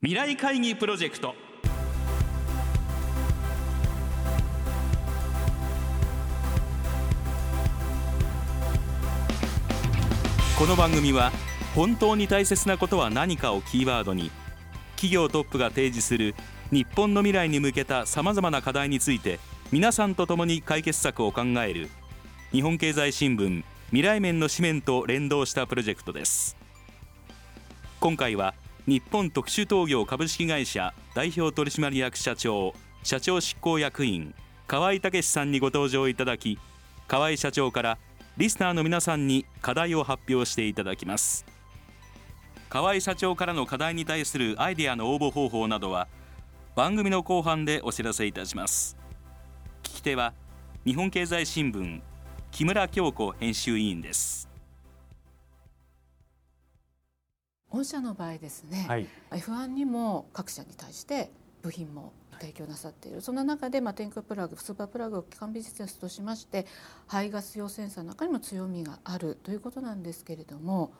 未来会議プロジェクト。この番組は本当に大切なことは何かをキーワードに企業トップが提示する日本の未来に向けたさまざまな課題について皆さんと共に解決策を考える日本経済新聞未来面の紙面と連動したプロジェクトです。今回は日本特殊陶業株式会社代表取締役社長社長執行役員河合武さんにご登場いただき河合社長からリスナーの皆さんに課題を発表していただきます。河合社長からの課題に対するアイデアの応募方法などは番組の後半でお知らせいたします。聞き手は日本経済新聞木村京子編集委員です。御社の場合ですね、はい、F1 にも各社に対して部品も提供なさっている。その中で、まあ、天空プラグスーパープラグを基幹ビジネスとしまして排ガス用センサーの中にも強みがあるということなんですけれども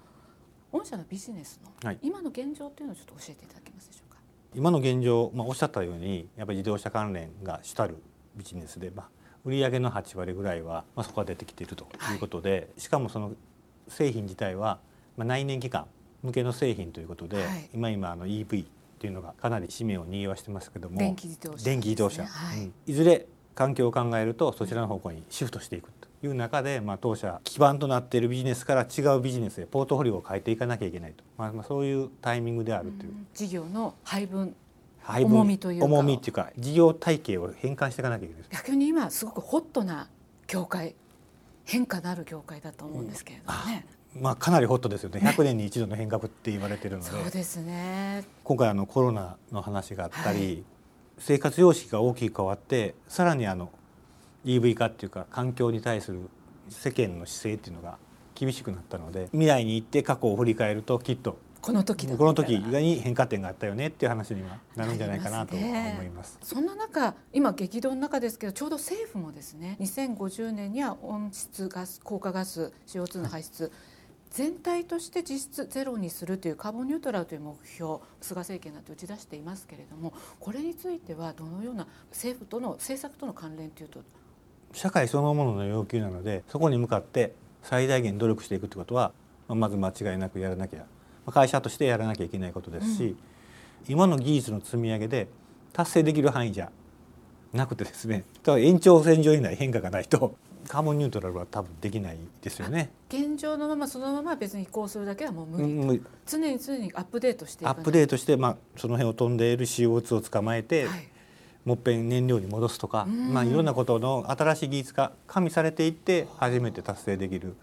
御社のビジネスの今の現状というのをちょっと教えていただけますでしょうか？今の現状、まあ、おっしゃったようにやっぱり自動車関連が主たるビジネスで、まあ、売上の8割ぐらいは、まあ、そこが出てきているということで、はい、しかもその製品自体は、まあ、内燃機関向けの製品ということで、はい、今今あの EV っていうのがかなり使命を握わしてますけども電気自動車、ね、電気自動車、はい、ずれ環境を考えるとそちらの方向にシフトしていくという中で、まあ、当社基盤となっているビジネスから違うビジネスへポートフォリオを変えていかなきゃいけないと、まあ、まあそういうタイミングであるという。事業の配分。重みというか。重みっていうか事業体系を変換していかなきゃいけない逆に今すごくホットな業界変化のある業界だと思うんですけれどもね。うん、まあ、かなりホットですよね。100年に一度の変革って言われてるので、そうですね。今回あのコロナの話があったり、はい、生活様式が大きく変わってさらにあの EV 化っていうか環境に対する世間の姿勢っていうのが厳しくなったので未来に行って過去を振り返るときっとこの時この時に変化点があったよねっていう話にはなるんじゃないかなと思います。すね、そんな中今激動の中ですけどちょうど政府もですね2050年には温室ガス効果ガス CO2 の排出、はい全体として実質ゼロにするというカーボンニュートラルという目標菅政権なって打ち出していますけれどもこれについてはどのような政府との政策との関連というと社会そのものの要求なのでそこに向かって最大限努力していくということはまず間違いなくやらなきゃ会社としてやらなきゃいけないことですし、うん、今の技術の積み上げで達成できる範囲じゃなくてですね延長線上以内変化がないとカーボンニュートラルは多分できないですよね。現状のままそのまま別に移行するだけはもう無理、うん、常に常にアップデートしてアップデートして、まあ、その辺を飛んでいる CO2 を捕まえて、はい、もっぺん燃料に戻すとか、まあ、いろんなことの新しい技術が加味されていって初めて達成できる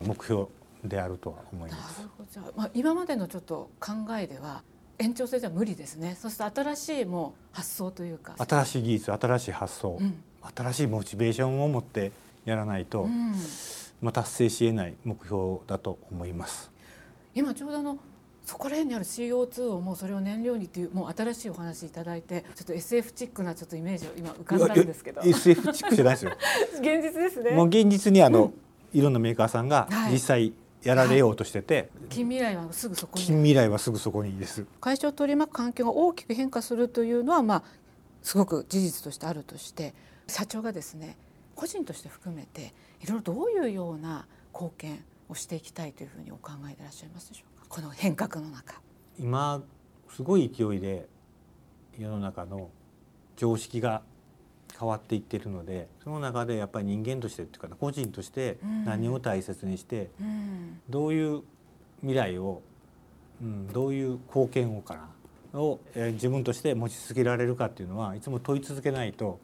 目標であるとは思います。まあ、今までのちょっと考えでは延長線じゃ無理ですね。そして新しいもう発想というか。新しい技術、新しい発想、うん、新しいモチベーションを持ってやらないと、うん、まあ達成し得ない目標だと思います。今ちょうどのそこら辺にある CO2 をもうそれを燃料にっていうもう新しいお話いただいてちょっと SF チックなちょっとイメージを今浮かんだんですけど。SF チックじゃないですよ。現実ですね。もう現実にあの、うん、いろんなメーカーさんが実際やられようとしてて、はい、近未来はすぐそこに。近未来はすぐそこにです。会社を取り巻く環境が大きく変化するというのはまあすごく事実としてあるとして社長がですね個人として含めていろいろどういうような貢献をしていきたいというふうにお考えでいらっしゃいますでしょうか？この変革の中。今すごい勢いで世の中の常識が変わっていってるのでその中でやっぱり人間としてっていうか個人として何を大切にして、どういう未来を、うん、どういう貢献をかなを、えー、自分として持ち続けられるかっていうのはいつも問い続けないと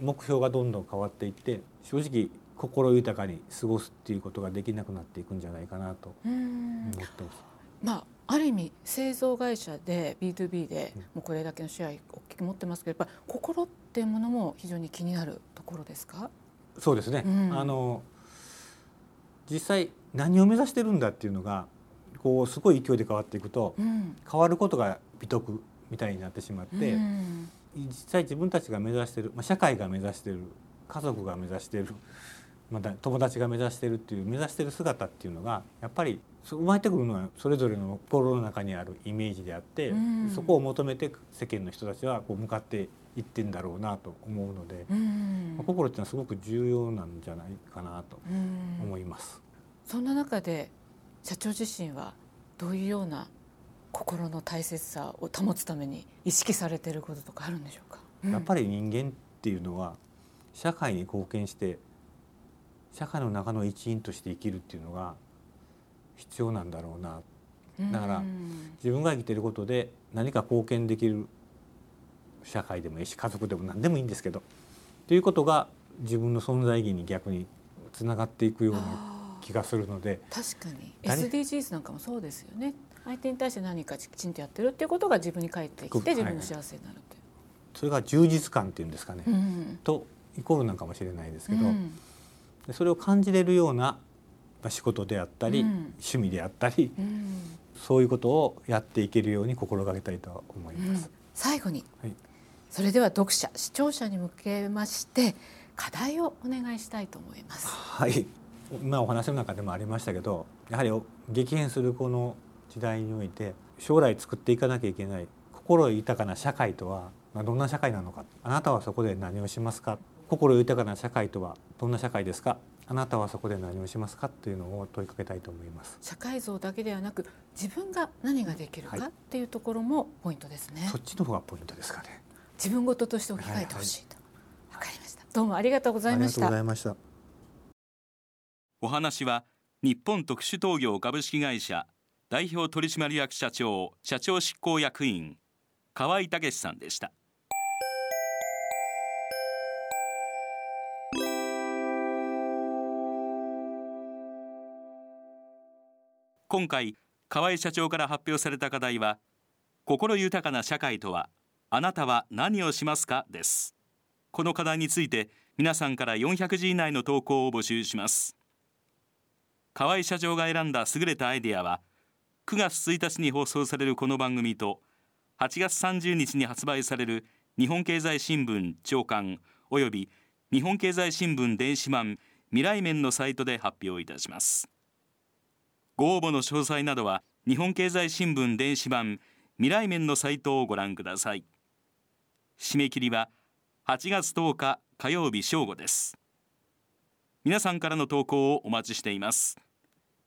目標がどんどん変わっていって正直心豊かに過ごすっていうことができなくなっていくんじゃないかなと思ってます。まあある意味製造会社で B2B でもうこれだけのシェア大きく持ってますけどやっぱ心っていうものも非常に気になるところですか？そうですね、うん、あの実際何を目指してるんだっていうのがこうすごい勢いで変わっていくと、うん、変わることが美徳みたいになってしまって、うん、実際自分たちが目指してる、まあ、社会が目指してる家族が目指してるまた友達が目指してるっていう目指してる姿っていうのがやっぱり生まれてくるのはそれぞれの心の中にあるイメージであって、うん、そこを求めて世間の人たちはこう向かっていってんだろうなと思うので、うん、まあ、心っていうのはすごく重要なんじゃないかなと思います。そんな中で社長自身はどういうような心の大切さを保つために意識されていることとかあるんでしょうか、うん、やっぱり人間っていうのは社会に貢献して社会の中の一員として生きるっていうのが必要なんだろうな。だから自分が生きてることで何か貢献できる社会でもいいし家族でも何でもいいんですけどということが自分の存在意義に逆につながっていくような気がするので。確かに。SDGs なんかもそうですよね相手に対して何かきちんとやってるっていうことが自分に返ってきて自分の幸せになるって、はい、それが充実感っていうんですかね、うん、とイコールなんかもしれないですけど、うん、それを感じれるような仕事であったり、うん、趣味であったり、そういうことをやっていけるように心がけたいと思います。最後に、はい、それでは読者視聴者に向けまして課題をお願いしたいと思います。はい。今お話の中でもありましたけどやはり激変するこの時代において将来作っていかなきゃいけない心豊かな社会とはどんな社会なのか。あなたはそこで何をしますか。心豊かな社会とはどんな社会ですか。あなたはそこで何をしますか。というのを問いかけたいと思います。社会像だけではなく自分が何ができるかっていうところもポイントですね、そっちの方がポイントですかね。自分事として置き換えてほしいと。わ、はいはい、かりました。どうもありがとうございました。お話は日本特殊陶業株式会社代表取締役社長社長執行役員河合武さんでした。今回河合社長から発表された課題は心豊かな社会とはあなたは何をしますか？です。この課題について皆さんから400字以内の投稿を募集します。河合社長が選んだ優れたアイデアは9月1日に放送されるこの番組と8月30日に発売される日本経済新聞長官および日本経済新聞電子版未来面のサイトで発表いたします。ご応募の詳細などは日本経済新聞電子版未来面のサイトをご覧ください。締め切りは8月10日火曜日正午です。皆さんからの投稿をお待ちしています。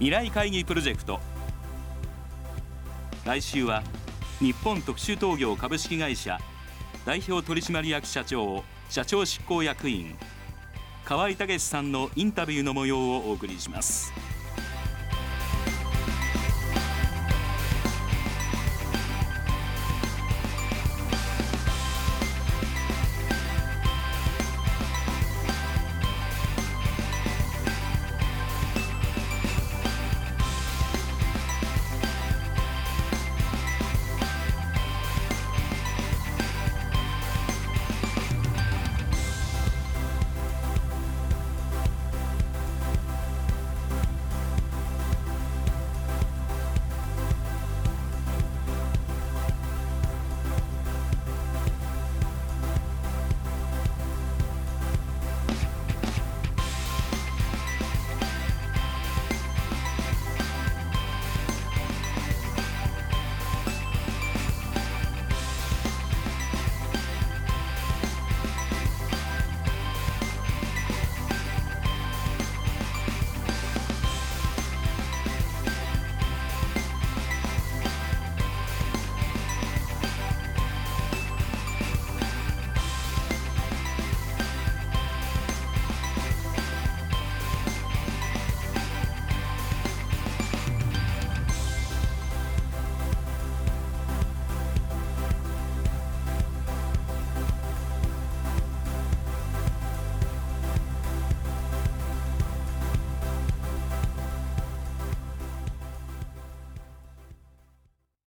未来会議プロジェクト来週は日本特殊陶業株式会社代表取締役社長社長執行役員河合武さんのインタビューの模様をお送りします。